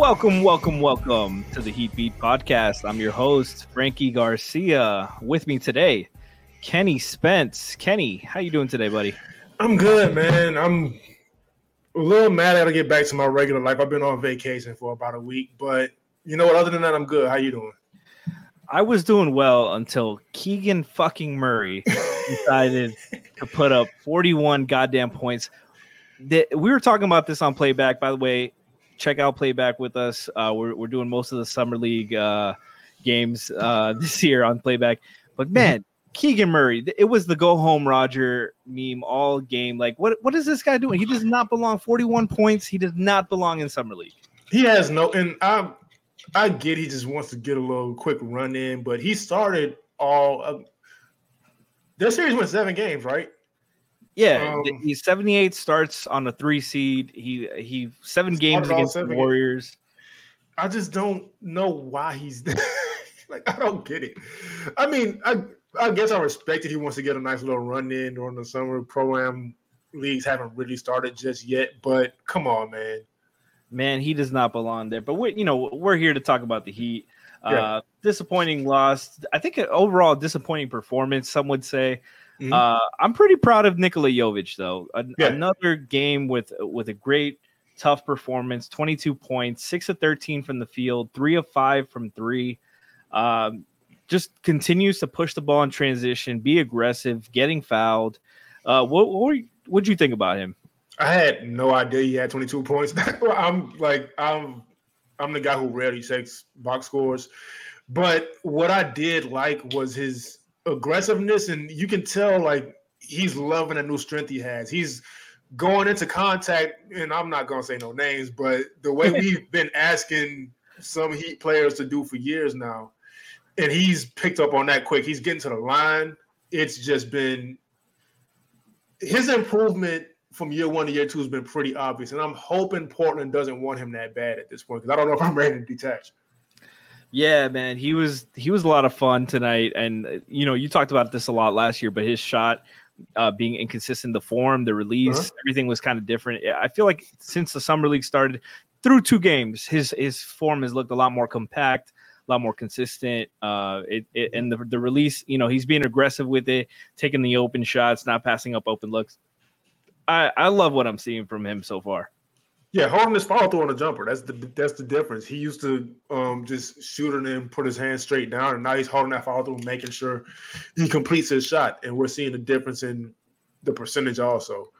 Welcome, welcome, welcome to the Heat Beat Podcast. I'm your host, Franky Garcia. With me today, Kenny Spence. Kenny, how you doing today, buddy? I'm good, man. I'm a little mad I gotta get back to my regular life. I've been on vacation for about a week, but you know what? Other than that, I'm good. How you doing? I was doing well until Keegan fucking Murray decided to put up 41 goddamn points. We were talking about this on playback, by the way. Check out playback with us. Uh, we're, we're doing most of the summer league uh, games uh, this year on playback. But man, Keegan Murray, it was the go home Roger meme all game. Like, what what is this guy doing? He does not belong. 41 points. He does not belong in summer league. He has no, and I, I get he just wants to get a little quick run in, but he started all. Uh, their series went seven games, right? Yeah, Um, he's 78 starts on a three seed. He he seven games against the seven games. Warriors. I just don't know why he's there. like I don't get it. I mean, I I guess I respect it. He wants to get a nice little run in during the summer program. Leagues haven't really started just yet, but come on, man. Man, he does not belong there. But we, you know, we're here to talk about the Heat. Uh, disappointing loss. I think an overall disappointing performance. Some would say. Mhm. Uh, I'm pretty proud of Nikola Jovic though. An- Yeah. Another game with with a great tough performance. 22 points, six of 13 from the field, three of five from three. Um, just continues to push the ball in transition, be aggressive, getting fouled. Uh, what what what'd you think about him? I had no idea he had 22 points. I'm like, I'm I'm the guy who rarely checks box scores. But what I did like was his aggressiveness, and you can tell like he's loving the new strength he has. He's going into contact, and I'm not gonna say no names, but the way we've been asking some Heat players to do for years now, and he's picked up on that quick. He's getting to the line. It's just been his improvement from year one to year two has been pretty obvious, and I'm hoping Portland doesn't want him that bad at this point because I don't know if I'm ready to detach. Yeah, man, he was he was a lot of fun tonight, and you know you talked about this a lot last year, but his shot uh, being inconsistent, the form, the release, Uh-huh. everything was kind of different. I feel like since the summer league started, through two games, his his form has looked a lot more compact, a lot more consistent. Uh, it, it and the the release, you know, he's being aggressive with it, taking the open shots, not passing up open looks. I I love what I'm seeing from him so far. Yeah, holding his follow through on the jumper. That's the that's the difference. He used to um just shoot it and put his hand straight down, and now he's holding that follow through, making sure he completes his shot. And we're seeing the difference in the percentage also.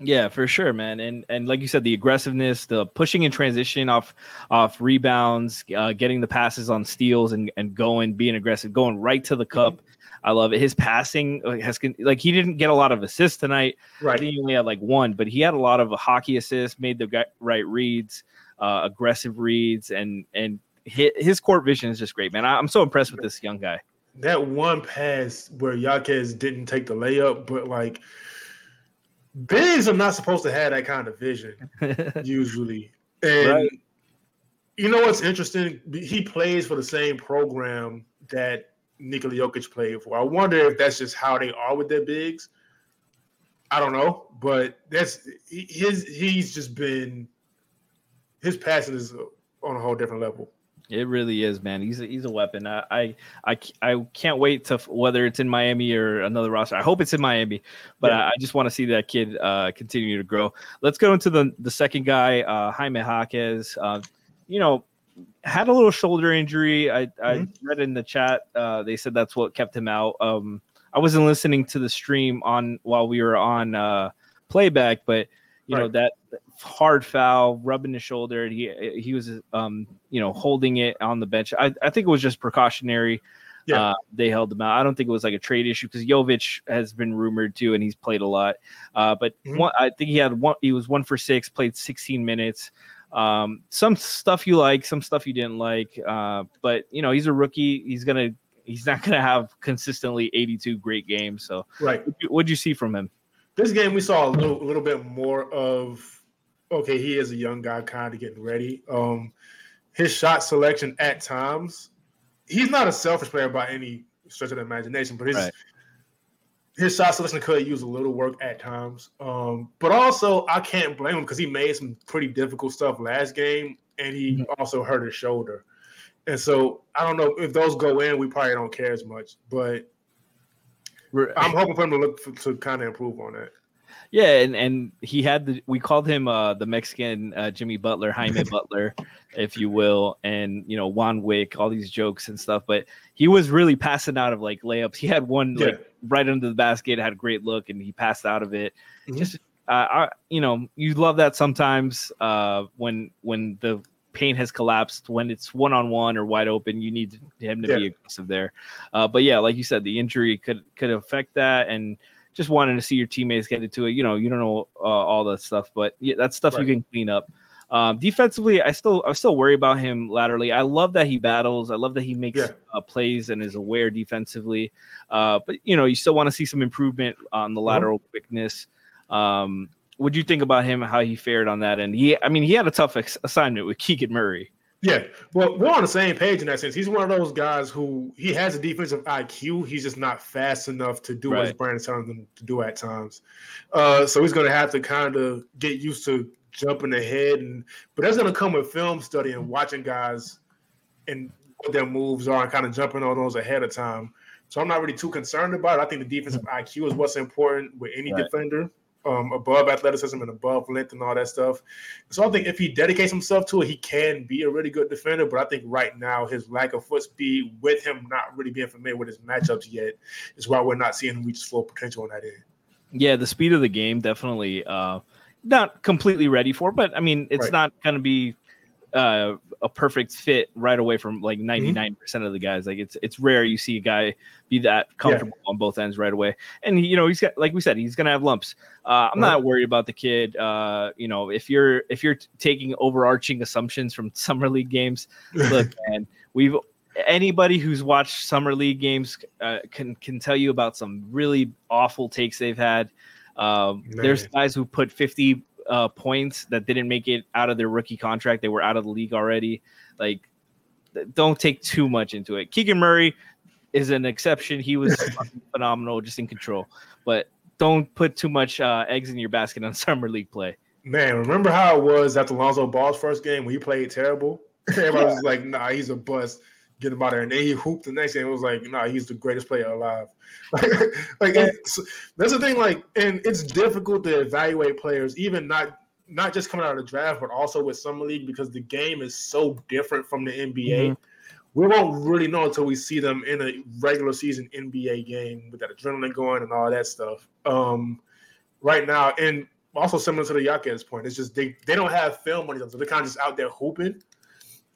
Yeah, for sure, man. And and like you said, the aggressiveness, the pushing in transition off off rebounds, uh, getting the passes on steals, and and going, being aggressive, going right to the cup. I love it. His passing uh, has like he didn't get a lot of assists tonight. Right. he only had like one, but he had a lot of hockey assists, made the right reads, uh, aggressive reads, and and his, court vision is just great, man. I'm so impressed with this young guy. that one pass where Jaquez didn't take the layup, but like bigs are not supposed to have that kind of vision usually. And Right. you know what's interesting? He plays for the same program that Nikola Jokic played for. I wonder if that's just how they are with their bigs. I don't know, but that's his. He's just been his passing is on a whole different level. It really is, man. He's a, he's a weapon. I, I I I can't wait to whether it's in Miami or another roster. I hope it's in Miami, but Yeah. I, I just want to see that kid uh, continue to grow. Let's go into the the second guy, uh, Jaime Jaquez. Uh, you know, had a little shoulder injury. I I read in the chat. Uh, they said that's what kept him out. Um, I wasn't listening to the stream on while we were on uh, playback, but you know that hard foul, rubbing his shoulder. and He he was um you know holding it on the bench. I, I think it was just precautionary. Yeah. Uh, they held him out. I don't think it was like a trade issue because Jovic has been rumored to, and he's played a lot. Uh, but Mhm. one, I think he had one. He was one for six, played 16 minutes. Um, some stuff you like, some stuff you didn't like. Uh, but you know he's a rookie. He's gonna. He's not gonna have consistently 82 great games. So Right. what'd you- see from him? this game we saw a little, a little bit more of okay he is a young guy kind of getting ready um his shot selection at times he's not a selfish player by any stretch of the imagination but his Right. His shot selection could use a little work at times. Um but also i can't blame him because he made some pretty difficult stuff last game and he Mhm. also hurt his shoulder. And so i don't know if those go in we probably don't care as much but i'm hoping for him to look for, to kind of improve on that Yeah, and and he had the we called him uh the Mexican uh, Jimmy Butler, Jaime Butler, if you will, and you know Juan Wick, all these jokes and stuff. But he was really passing out of like layups. He had one Yeah. like right under the basket, had a great look, and he passed out of it. Mhm. Just uh, I, you know, you love that sometimes uh when when the paint has collapsed when it's one on one or wide open you need him to be aggressive there uh, but yeah like you said the injury could could affect that and just wanting to see your teammates get into it. You know, you don't know uh, all that stuff, but yeah, that's stuff Right. you can clean up. Um, defensively, I still I still worry about him laterally. I love that he battles. I love that he makes Yeah. uh, plays and is aware defensively. Uh, but you know, you still want to see some improvement on the Mhm. lateral quickness. Um, what do you think about him? How he fared on that? And he, I mean, he had a tough ex- assignment with Keegan Murray. Yeah, well, we're on the same page in that sense. He's one of those guys who he has a defensive IQ. He's just not fast enough to do what his Right. brand is telling him to do at times. Uh, so he's going to have to kind of get used to jumping ahead, and but that's going to come with film study and watching guys and what their moves are and kind of jumping on those ahead of time. So I'm not really too concerned about it. I think the defensive IQ is what's important with any Right. defender, um, above athleticism and above length and all that stuff. So I think if he dedicates himself to it, he can be a really good defender. But I think right now his lack of foot speed, with him not really being familiar with his matchups yet, is why we're not seeing him reach his full potential on that end. Yeah, the speed of the game definitely uh not completely ready for, but I mean it's Right. not gonna be uh a perfect fit right away from like 99% of the guys. Like it's it's rare you see a guy be that comfortable on both ends right away. And you know, he's got like we said, he's gonna have lumps. Uh I'm not worried about the kid. Uh, you know, if you're if you're t- taking overarching assumptions from summer league games, look, man, we've anybody who's watched summer league games uh, can can tell you about some really awful takes they've had. Um, there's guys who put 50 uh, points that didn't make it out of their rookie contract. They were out of the league already. Like, don't take too much into it. Keegan Murray is an exception. He was phenomenal, just in control. But don't put too much uh, eggs in your basket on summer league play. Man, remember how it was after Lonzo Ball's first game when he played terrible? Everybody was like, nah, he's a bust. Get him out of there. And then he hooped the next game. It was like, nah, he's the greatest player alive. like that's the thing, like, and it's difficult to evaluate players, even not not just coming out of the draft, but also with summer league because the game is so different from the NBA. We won't really know until we see them in a regular season NBA game with that adrenaline going and all that stuff. Um, right now, and also similar to the Jaquez point, it's just they they don't have film on them, so they're kind of just out there hooping,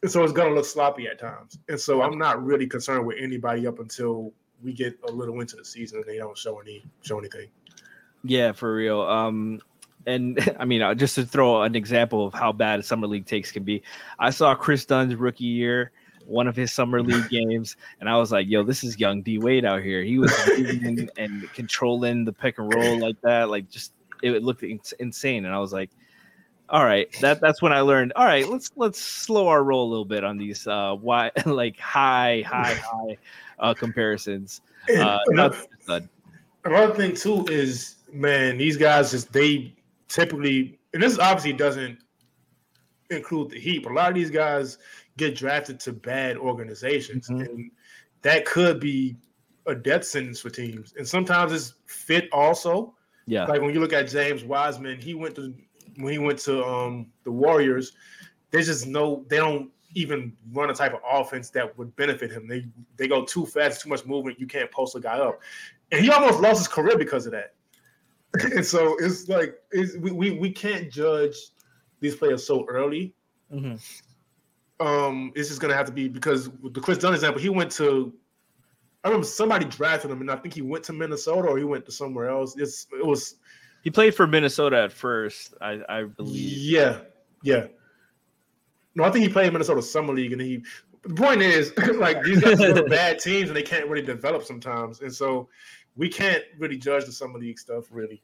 and so it's gonna look sloppy at times. And so I'm not really concerned with anybody up until we get a little into the season and they don't show any show anything. Yeah, for real. Um, and I mean, uh, just to throw an example of how bad a summer league takes can be, I saw Kris Dunn's rookie year. one of his summer league games, and I was like, "Yo, this is young D Wade out here. He was and controlling the pick and roll like that, like just it looked insane." And I was like, "All right, that that's when I learned. All right, let's let's slow our roll a little bit on these uh why like high high high uh comparisons." Uh, another, that's a stud. another thing too is man, these guys just they typically and this obviously doesn't include the Heat, but a lot of these guys get drafted to bad organizations, Mhm. and that could be a death sentence for teams. And sometimes it's fit also. yeah, Like when you look at James Wiseman, he went to when he went to um the Warriors. There's just no they don't even run a type of offense that would benefit him. They they go too fast, too much movement. You can't post a guy up, and he almost lost his career because of that. and so it's like it's, we, we we can't judge these players so early. Mhm. Um, it's just gonna have to be because the Kris Dunn example, he went to. I remember somebody drafted him, and I think he went to Minnesota or he went to somewhere else. It's it was he played for Minnesota at first, I, I believe. Yeah, yeah. No, I think he played in Minnesota Summer League, and he. The point is, like these guys are bad teams, and they can't really develop sometimes, and so we can't really judge the summer league stuff. Really,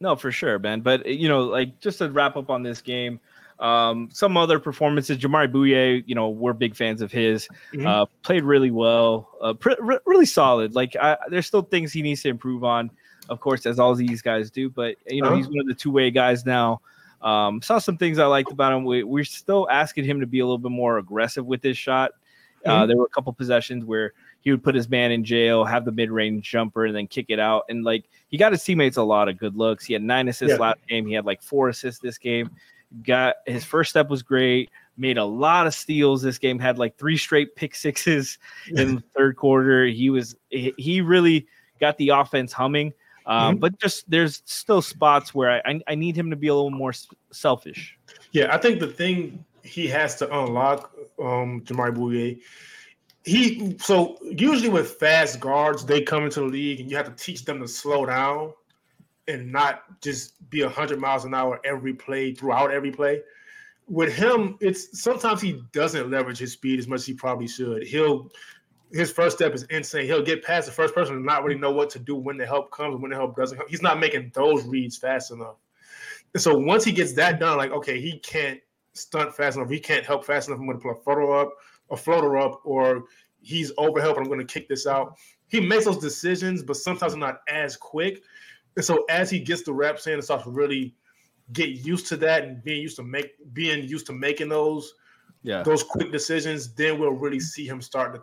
No, for sure, man. But you know, like just to wrap up on this game, um, some other performances. Jamaree Bouyea, you know, we're big fans of his. Mhm. Uh, played really well, uh, re- really solid. Like, I, there's still things he needs to improve on, of course, as all these guys do. But you know, Uh-huh. he's one of the two way guys now. Um, saw some things I liked about him. We, we're still asking him to be a little bit more aggressive with his shot. Uh, there were a couple possessions where he would put his man in jail, have the mid range jumper, and then kick it out. And like he got his teammates a lot of good looks. He had nine assists Yeah. last game. He had like four assists this game. Got his first step was great. Made a lot of steals this game. Had like three straight pick sixes in the third quarter. He was he really got the offense humming. Um, Mhm. But just there's still spots where I, I I need him to be a little more s- selfish. yeah. I think the thing he has to unlock, um, Jamaree Bouyea, he so usually with fast guards, they come into the league, and you have to teach them to slow down and not just be hundred miles an hour every play throughout every play. With him, it's sometimes he doesn't leverage his speed as much as he probably should. He'll his first step is insane. He'll get past the first person and not really know what to do when the help comes and when the help doesn't come. He's not making those reads fast enough. And so once he gets that done, like okay, he can't stunt fast enough. He can't help fast enough. I'm going to put a floater up, a floater up, or he's over help. And I'm going to kick this out. He makes those decisions, but sometimes not as quick. And so as he gets the reps in and starts to really get used to that and being used to make being used to making those Yeah. those quick decisions, then we'll really see him start to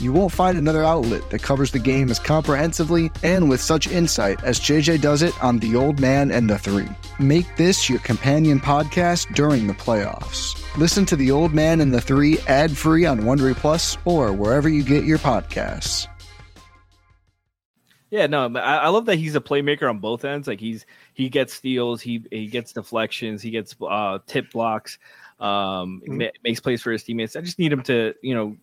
You won't find another outlet that covers the game as comprehensively and with such insight as JJ does it on The Old Man and the Three. Make this your companion podcast during the playoffs. Listen to The Old Man and the Three ad free on Wondery Plus or wherever you get your podcasts. Yeah, no, I, I love that he's a playmaker on both ends. Like he's he gets steals, he he gets deflections, he gets uh tip blocks, um, ma- makes plays for his teammates. I just need him to you know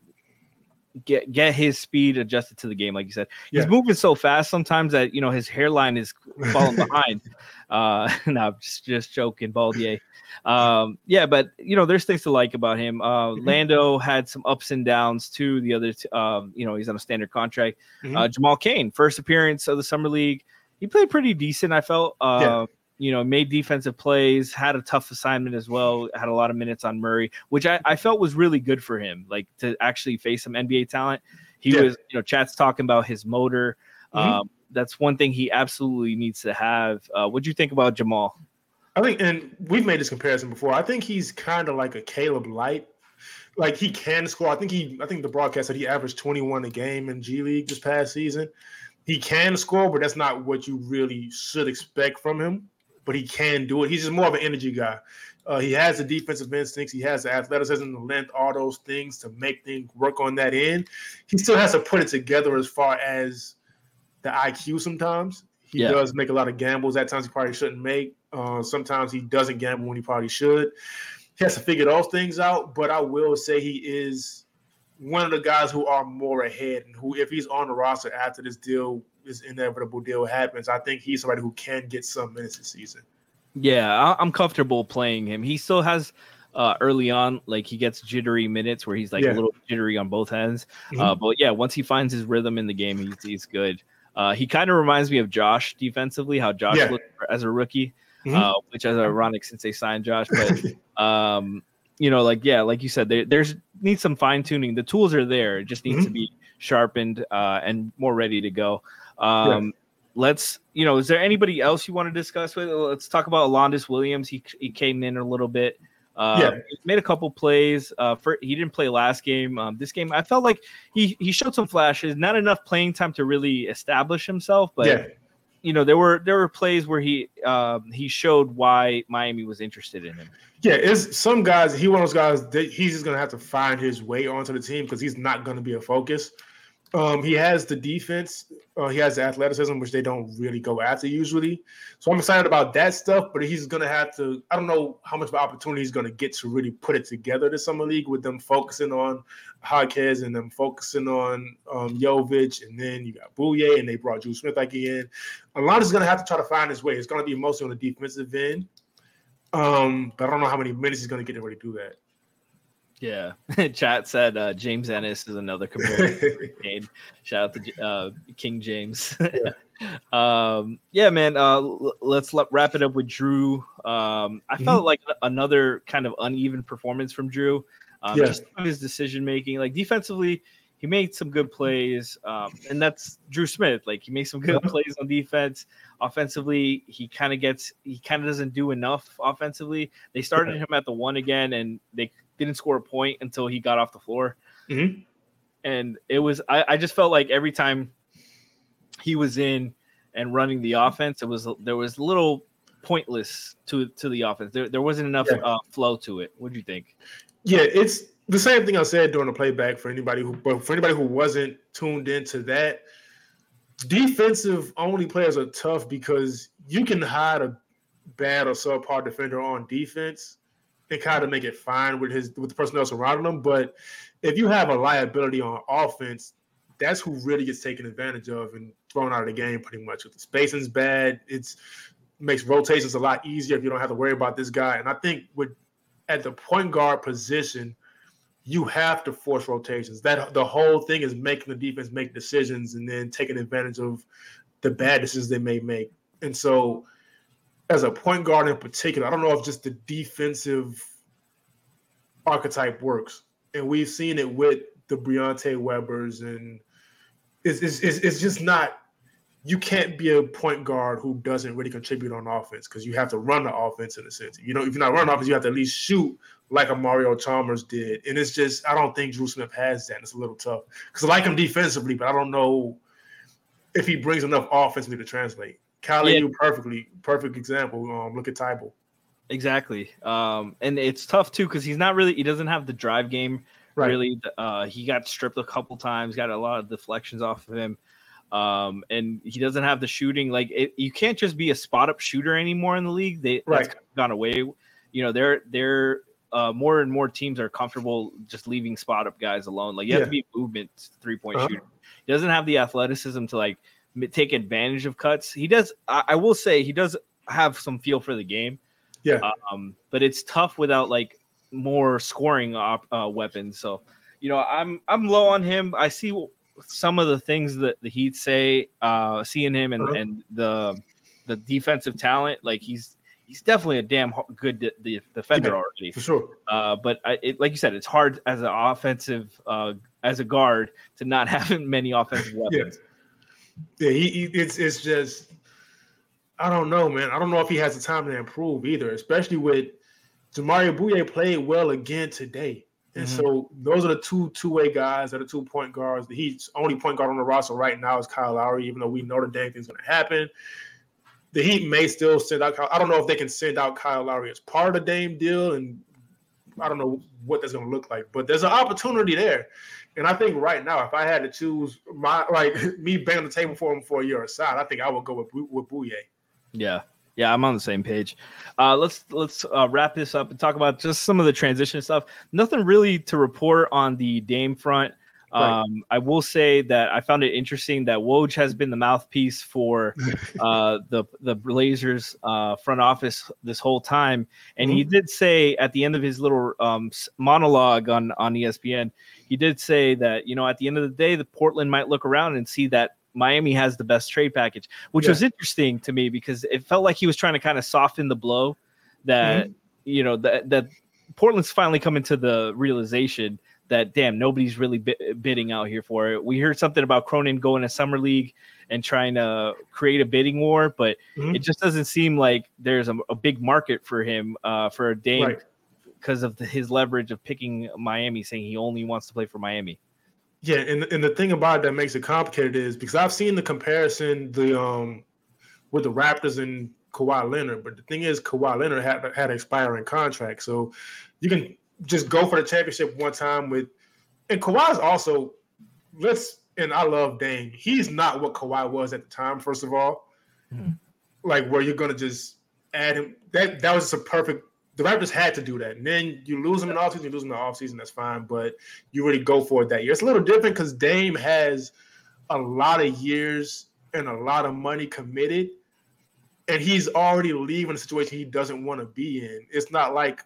get get his speed adjusted to the game, like you said. He's Yeah. moving so fast sometimes that you know his hairline is falling behind. Uh, no, I'm just just joking, Baldier. Um, yeah, but you know, there's things to like about him. Uh, Mm-hmm. Lando had some ups and downs too. The other, t- um, you know, he's on a standard contract. Mhm. Uh, Jamal Cain, first appearance of the summer league, he played pretty decent. I felt. Uh, Yeah. You know, made defensive plays, had a tough assignment as well, had a lot of minutes on Murray, which I, I felt was really good for him, like to actually face some NBA talent. He Yeah. was, you know, chat's talking about his motor. Mhm. Um, that's one thing he absolutely needs to have. Uh, what do you think about Jamal? I think, and we've made this comparison before. I think he's kind of like a Caleb Light. Like he can score. I think he. I think the broadcast said he averaged 21 a game in G League this past season. He can score, but that's not what you really should expect from him. But he can do it. He's just more of an energy guy. Uh, he has the defensive instincts. He has the athleticism, the length, all those things to make things work on that end. He still has to put it together as far as the IQ. Sometimes he Yeah. does make a lot of gambles. At times he probably shouldn't make. Uh, sometimes he doesn't gamble when he probably should. He has to figure those things out. But I will say he is one of the guys who are more ahead and who, if he's on the roster after this deal, this inevitable deal happens, I think he's somebody who can get some minutes this season. Yeah, I'm comfortable playing him. He still has uh, early on, like he gets jittery minutes where he's like Yeah. a little jittery on both ends. Mhm. Uh, but yeah, once he finds his rhythm in the game, he's, he's good. Uh, he kind of reminds me of Josh defensively, how Josh Yeah. looked as a rookie, Mhm. uh, which is ironic since they signed Josh. But um, you know, like yeah, like you said, there, there's needs some fine tuning. The tools are there; it just needs to Mhm. be sharpened uh, and more ready to go. Um, Let's, you know, is there anybody else you want to discuss with? Let's talk about Alondes Williams. He he came in a little bit. Uh, Yeah. made a couple plays. Uh, for, he didn't play last game. Um, this game, I felt like he he showed some flashes. Not enough playing time to really establish himself, but yeah, you know there were there were plays where he um, he showed why Miami was interested in him. yeah. It's some guys. He one of those guys that he's just gonna have to find his way onto the team because he's not gonna be a focus. Um, he has the defense. Uh, he has the athleticism, which they don't really go after usually. So I'm excited about that stuff. But he's gonna have to. I don't know how much of opportunity he's gonna get to really put it together this summer league with them focusing on Hodges and them focusing on um, Jovic, and then you got Bouyea, and they brought Dru Smith back in. Alonzo's gonna have to try to find his way. It's gonna be mostly on the defensive end. Um, but I don't know how many minutes he's gonna get to really do that. Yeah, chat said uh, James Ennis is another comparison made. Shout out to uh, King James. um, yeah, man. Uh, l- let's let, wrap it up with Dru. Um, I felt like another kind of uneven performance from Dru. Um, Yeah. Just his decision making, like defensively, he made some good plays, um, and that's Dru Smith. Like he made some good plays on defense. Offensively, he kind of gets he kind of doesn't do enough offensively. They started him at the one again, and they didn't score a point until he got off the floor. Mhm. And it was I, I just felt like every time he was in and running the offense, it was there was little pointless to to the offense. There there wasn't enough Yeah. uh, flow to it. What do you think? Yeah, it's the same thing I said during the playback for anybody who, but for anybody who wasn't tuned into that, defensive only players are tough because you can hide a bad or subpar defender on defense and kind of make it fine with his with the personnel surrounding him. But if you have a liability on offense, that's who really gets taken advantage of and thrown out of the game pretty much. If the spacing's bad, it's makes rotations a lot easier if you don't have to worry about this guy. And I think with at the point guard position, you have to force rotations. That the whole thing is making the defense make decisions and then taking advantage of the bad decisions they may make. And so, as a point guard in particular, I don't know if just the defensive archetype works, and we've seen it with the Briante Webers, and it's it's, it's, just not you can't be a point guard who doesn't really contribute on offense because you have to run the offense in a sense. You know, if you're not running offense, you have to at least shoot like a Mario Chalmers did. And it's just I don't think Dru Smith has that. It's a little tough because I like him defensively, but I don't know if he brings enough offensively to translate. Cali, Yeah. you perfectly perfect example. Um, look at Tybo. Exactly. Um, and it's tough too because he's not really he doesn't have the drive game Right. really. Uh, he got stripped a couple times, got a lot of deflections off of him. Um, and he doesn't have the shooting. Like it, you can't just be a spot up shooter anymore in the league. They that's Right. gone away. You know, they're they're uh, more and more teams are comfortable just leaving spot up guys alone. Like you have to be movement three point Uh-huh. shooter. He doesn't have the athleticism to like take advantage of cuts. He does. I, I will say he does have some feel for the game. Yeah. Um, but it's tough without like more scoring op- uh, weapons. So, you know, I'm I'm low on him. I see some of the things that the Heat say, uh, seeing him and, Uh-huh. and the the defensive talent. Like he's he's definitely a damn good de- de- defender Yeah. already. for sure. Uh, but I, it, like you said, it's hard as an offensive uh, as a guard to not have many offensive weapons. Yeah, he, he it's it's just I don't know, man. I don't know if he has the time to improve either, especially with Jamario Bouyea played well again today. And Mhm. so those are the two two-way guys, that are two point guards. The Heat's only point guard on the roster right now is Kyle Lowry, even though we know the dang thing's gonna happen. The Heat may still send out Kyle. I don't know if they can send out Kyle Lowry as part of the Dame deal, and I don't know what that's gonna look like, but there's an opportunity there. And I think right now, if I had to choose my like me banging the table for him for a year aside, I think I would go with with Bouyea. Yeah. Yeah, I'm on the same page. Uh, let's let's uh, wrap this up and talk about just some of the transition stuff. Nothing really to report on the Dame front. Right. Um, I will say that I found it interesting that Woj has been the mouthpiece for uh, the the Blazers uh, front office this whole time, and he did say at the end of his little um, monologue on on ESPN, he did say that you know at the end of the day, the Portland might look around and see that Miami has the best trade package, which Yeah. was interesting to me because it felt like he was trying to kind of soften the blow that you know that that Portland's finally coming to the realization that damn nobody's really bi- bidding out here for it. We heard something about Cronin going to summer league and trying to create a bidding war, but Mhm. it just doesn't seem like there's a, a big market for him uh, for a Dame Right. because of the, his leverage of picking Miami, saying he only wants to play for Miami. Yeah, and and the thing about it that makes it complicated is because I've seen the comparison the um with the Raptors and Kawhi Leonard, but the thing is Kawhi Leonard had had an expiring contract, so you can just go for the championship one time with, and Kawhi's also let's and I love Dame. He's not what Kawhi was at the time. First of all, Mhm. like where you're gonna just add him. That that was just a perfect. The Raptors had to do that, and then you lose him in the offseason, you lose him in the offseason, that's fine. But you really go for it that year. It's a little different because Dame has a lot of years and a lot of money committed, and he's already leaving a situation he doesn't want to be in. It's not like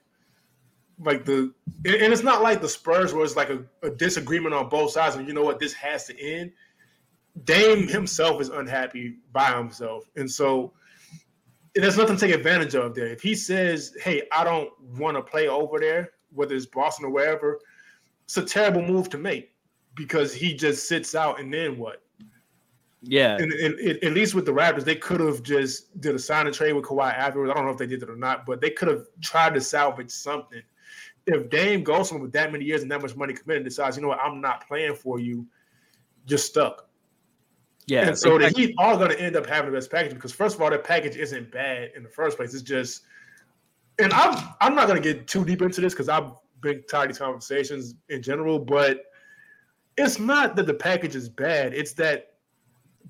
like the and it's not like the Spurs where it's like a, a disagreement on both sides, and you know what, this has to end. Dame himself is unhappy by himself, and so there's nothing to take advantage of there. If he says, "Hey, I don't want to play over there," whether it's Boston or wherever, it's a terrible move to make because he just sits out, and then what? Yeah, And, and, and at least with the Raptors, they could have just did a sign and trade with Kawhi afterwards. I don't know if they did it or not, but they could have tried to salvage something. If Dame goes from with that many years and that much money committed, and decides, you know what, I'm not playing for you, you're stuck. yeah. and so the exactly. Heat are going to end up having the best package because first of all, that package isn't bad in the first place. It's just, and I'm I'm not going to get too deep into this because I've been tired of these conversations in general, but it's not that the package is bad. It's that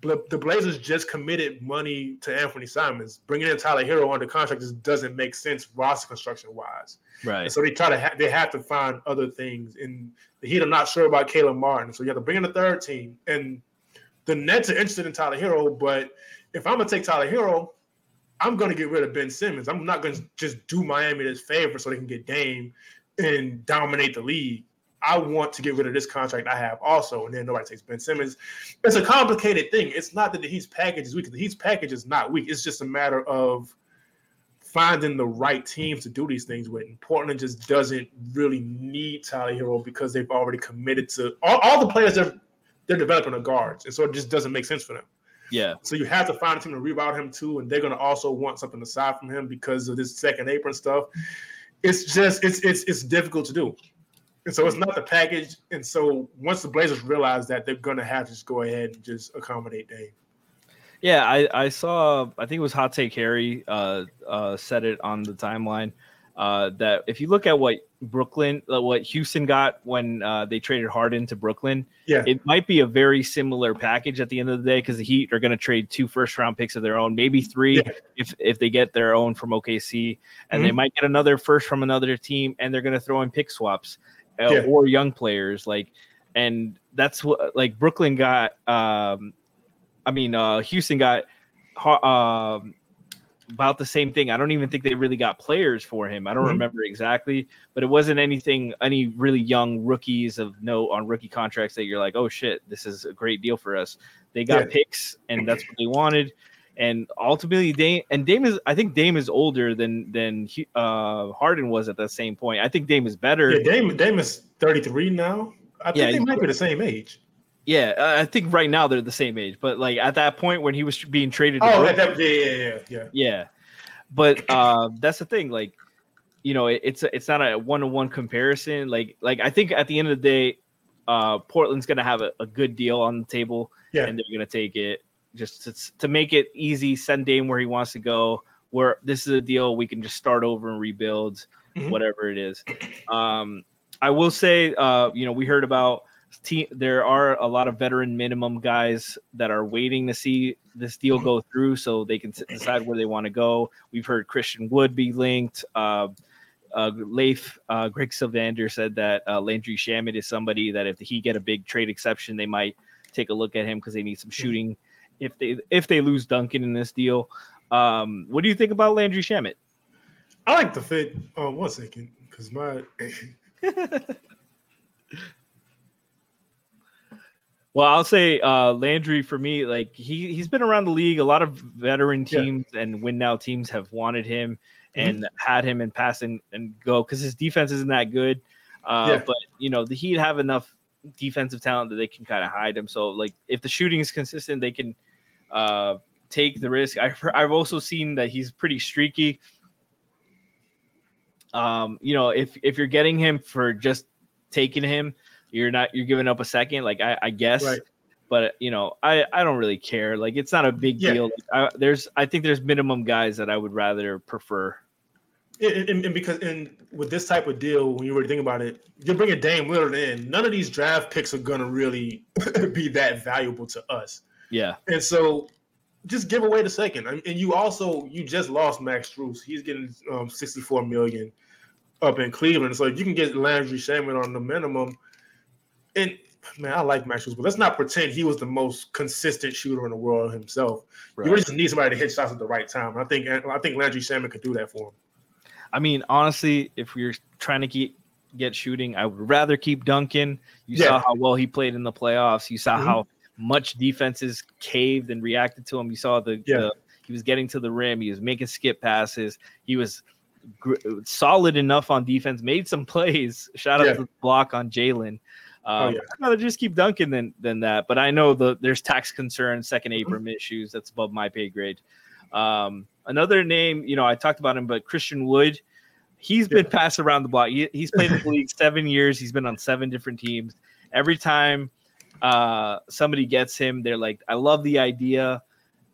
The Blazers just committed money to Anthony Simons. Bringing in Tyler Herro under contract just doesn't make sense roster construction wise. right. And so they try to ha- they have to find other things. And the Heat are not sure about Caleb Martin, so you have to bring in a third team. And the Nets are interested in Tyler Herro, but if I'm gonna take Tyler Herro, I'm gonna get rid of Ben Simmons. I'm not gonna just do Miami this favor so they can get Dame and dominate the league. I want to get rid of this contract I have also, and then nobody takes Ben Simmons. It's a complicated thing. It's not that the Heat's package is weak. The Heat's package is not weak. It's just a matter of finding the right teams to do these things with. And Portland just doesn't really need Tyler Herro because they've already committed to all, all the players they're they're developing are guards, and so it just doesn't make sense for them. Yeah. So you have to find a team to rebound him too, and they're going to also want something aside from him because of this second apron stuff. It's just it's it's it's difficult to do, and so it's not the package. And so once the Blazers realize that, they're going to have to just go ahead and just accommodate Dame. Yeah, I, I saw. I think it was Hot Take Harry uh, uh, said it on the timeline uh, that if you look at what Brooklyn, uh, what Houston got when uh, they traded Harden to Brooklyn, Yeah. it might be a very similar package at the end of the day because the Heat are going to trade two first round picks of their own, maybe three Yeah. if if they get their own from OKC, and they Mhm. might get another first from another team, and they're going to throw in pick swaps Yeah. or young players like, and that's what like Brooklyn got. Um, I mean, uh, Houston got. Um, about the same thing. I don't even think they really got players for him. I don't Mhm. remember exactly, but it wasn't anything, any really young rookies of note on rookie contracts that you're like, oh shit, this is a great deal for us. They got Yeah. picks, and that's what they wanted. And ultimately, Dame and Dame is, I think Dame is older than than uh, Harden was at that same point. I think Dame is better. Yeah, Dame Dame is 33 now. I think Yeah, they might be the same age. Yeah, uh, I think right now they're the same age, but like at that point when he was being traded, Oh, Brooklyn- that, yeah, yeah, yeah, yeah. Yeah, but uh, that's the thing. Like, you know, it, it's a, it's not a one to one comparison. Like, like I think at the end of the day, uh, Portland's gonna have a, a good deal on the table, Yeah. and they're gonna take it just to, to make it easy. Send Dame where he wants to go. Where this is a deal we can just start over and rebuild, Mhm. whatever it is. Um, I will say, uh, you know, we heard about. Te- there are a lot of veteran minimum guys that are waiting to see this deal go through so they can decide where they want to go. We've heard Christian Wood be linked. Uh, uh, Leif, uh, Greg Sylvander said that uh, Landry Shamet is somebody that if he get a big trade exception, they might take a look at him because they need some shooting. If they if they lose Duncan in this deal, um, what do you think about Landry Shamet? I like the fit. Um, one second, because my Well, I'll say uh, Landry for me, like he he's been around the league. A lot of veteran Yeah. teams and win now teams have wanted him Mhm. and had him and pass and, and go because his defense isn't that good. Uh, Yeah. But you know the Heat have enough defensive talent that they can kind of hide him. So like if the shooting is consistent, they can uh, take the risk. I've I've also seen that he's pretty streaky. Um, you know, if if you're getting him for just taking him, you're not you're giving up a second. Like I, I guess, Right. but you know, I I don't really care. Like it's not a big Yeah. deal. I, there's I think there's minimum guys that I would rather prefer. and, and, and because and with this type of deal, when you really think about it, you're bringing Dame Lillard in. None of these draft picks are gonna really be that valuable to us, Yeah, and so just give away the second. And you also you just lost Max Strus. He's getting um, 64 million up in Cleveland. So if you can get Landry Shamet on the minimum, and man, I like Max Strus, but let's not pretend he was the most consistent shooter in the world himself. You really just need somebody to hit shots at the right time. I think I think Landry Shamet could do that for him. I mean, honestly, if we're trying to keep get shooting, I would rather keep Duncan. You Yeah. saw how well he played in the playoffs. You saw Mhm. how much defenses caved and reacted to him. You saw the, Yeah. the he was getting to the rim. He was making skip passes. He was gr- solid enough on defense. Made some plays. Shout out Yeah. to the block on Jalen. Oh, Um, yeah. I'd rather just keep Duncan than than that. But I know the there's tax concerns, second Mm-hmm. issues. That's above my pay grade. Um, another name, you know, I talked about him, but Christian Wood, he's been passed around the block. He, he's played in the league seven years. He's been on seven different teams. Every time uh, somebody gets him, they're like, "I love the idea,"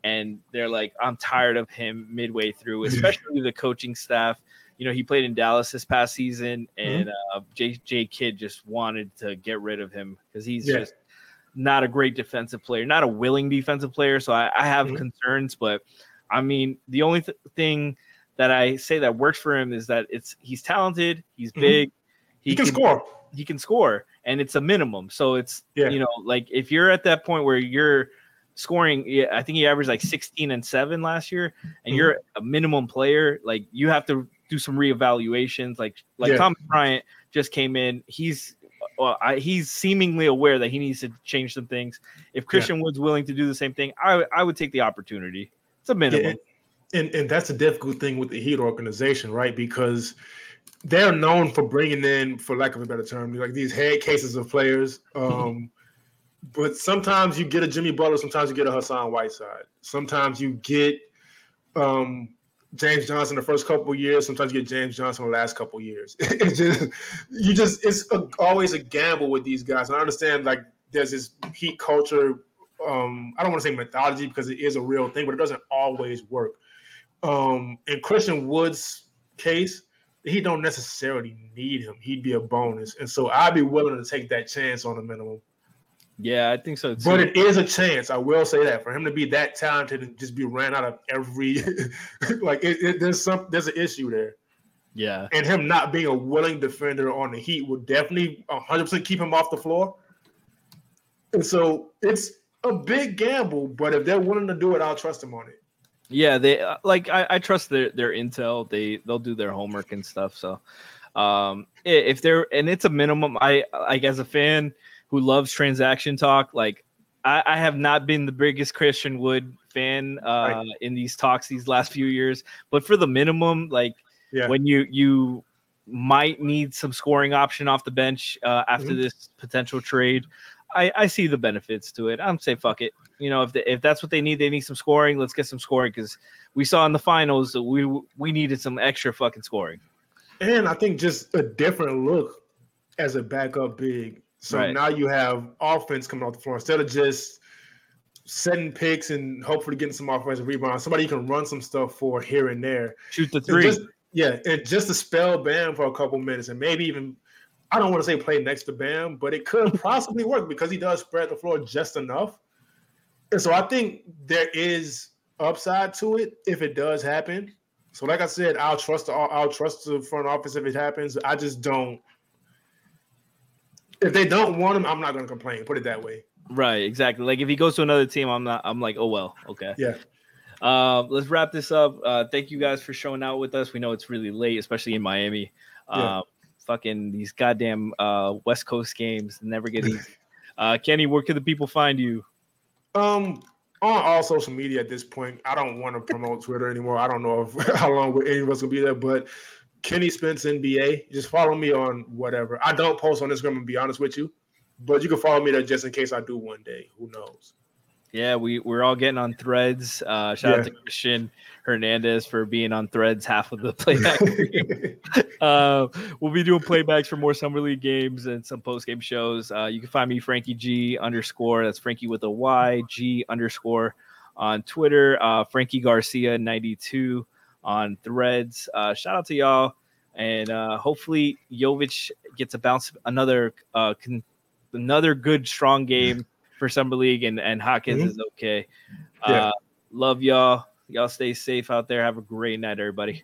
and they're like, "I'm tired of him midway through." Especially the coaching staff. You know, he played in Dallas this past season, and uh, J. J. Kidd just wanted to get rid of him because he's Yeah. just not a great defensive player, not a willing defensive player. So I, I have Mhm. concerns, but I mean, the only th- thing that I say that works for him is that it's he's talented, he's Mhm. big, He, can, score. He can score, and it's a minimum. So it's Yeah. you know, like if you're at that point where you're scoring, yeah, I think he averaged like 16 and seven last year, and Mhm. you're a minimum player, like you have to do some reevaluations. Like like Yeah. Thomas Bryant just came in, he's well, I, he's seemingly aware that he needs to change some things. If Christian Wood's willing to do the same thing, I I would take the opportunity. It's a minimum. Yeah, and, and that's a difficult thing with the Heat organization, right? Because they're known for bringing in, for lack of a better term, like these head cases of players. Um, But sometimes you get a Jimmy Butler, sometimes you get a Hassan Whiteside. Sometimes you get um, James Johnson the first couple of years. Sometimes you get James Johnson the last couple of years. it's just you just it's a, always a gamble with these guys. And I understand like there's this heat culture. Um, I don't want to say mythology because it is a real thing, but it doesn't always work. Um, in Christian Wood's case, he don't necessarily need him. He'd be a bonus, and so I'd be willing to take that chance on a minimum. Yeah, I think so too. But it is a chance. I will say that for him to be that talented and just be ran out of every, like it, it, there's some there's an issue there, yeah, and him not being a willing defender on the Heat would definitely 100 percent keep him off the floor. And so it's a big gamble, but if they're willing to do it, I'll trust him on it. Yeah. They uh, like I, I trust their their intel. They they'll do their homework and stuff. So, um, if they're and it's a minimum. I like as a fan who loves transaction talk. Like I, I have not been the biggest Christian Wood fan uh, Right. in these talks these last few years, but for the minimum, like Yeah. when you you might need some scoring option off the bench uh, after Mhm. this potential trade. I, I see the benefits to it. I'm say fuck it. You know, if they, if that's what they need, they need some scoring. Let's get some scoring because we saw in the finals that we we needed some extra fucking scoring. And I think just a different look as a backup big. So Right. now you have offense coming off the floor instead of just setting picks and hopefully getting some offensive rebounds. Somebody you can run some stuff for here and there. Shoot the three. Just, yeah, and just to spell Bam for a couple minutes and maybe even I don't want to say play next to Bam, but it could possibly work because he does spread the floor just enough. And so I think there is upside to it if it does happen. So like I said, I'll trust the I'll trust the front office if it happens. I just don't. If they don't want him, I'm not going to complain. Put it that way. Right, exactly. Like if he goes to another team, I'm not. I'm like, oh well, okay. Yeah. Um, let's wrap this up. Uh, thank you guys for showing out with us. We know it's really late, especially in Miami. Yeah. Fucking these goddamn uh, West Coast games never get easy. uh, Kenny, where can the people find you? Um, on all social media at this point, I don't want to promote Twitter anymore. I don't know if how long any of us will be there, but Kenny Spence NBA. Just follow me on whatever. I don't post on Instagram and be honest with you, but you can follow me there just in case I do one day. Who knows? Yeah, we we're all getting on threads. Uh, shout out to Christian Hernandez for being on threads half of the playback. uh, we'll be doing playbacks for more summer league games and some post game shows. Uh, you can find me Franky G underscore. That's Franky with a Y G underscore on Twitter. Uh, Franky Garcia ninety two on Threads. Uh, shout out to y'all, and uh, hopefully Jovic gets a bounce another uh, con- another good strong game for summer league, and and Hawkins Mhm. is okay. Yeah. Uh, love y'all. Y'all stay safe out there. Have a great night, everybody.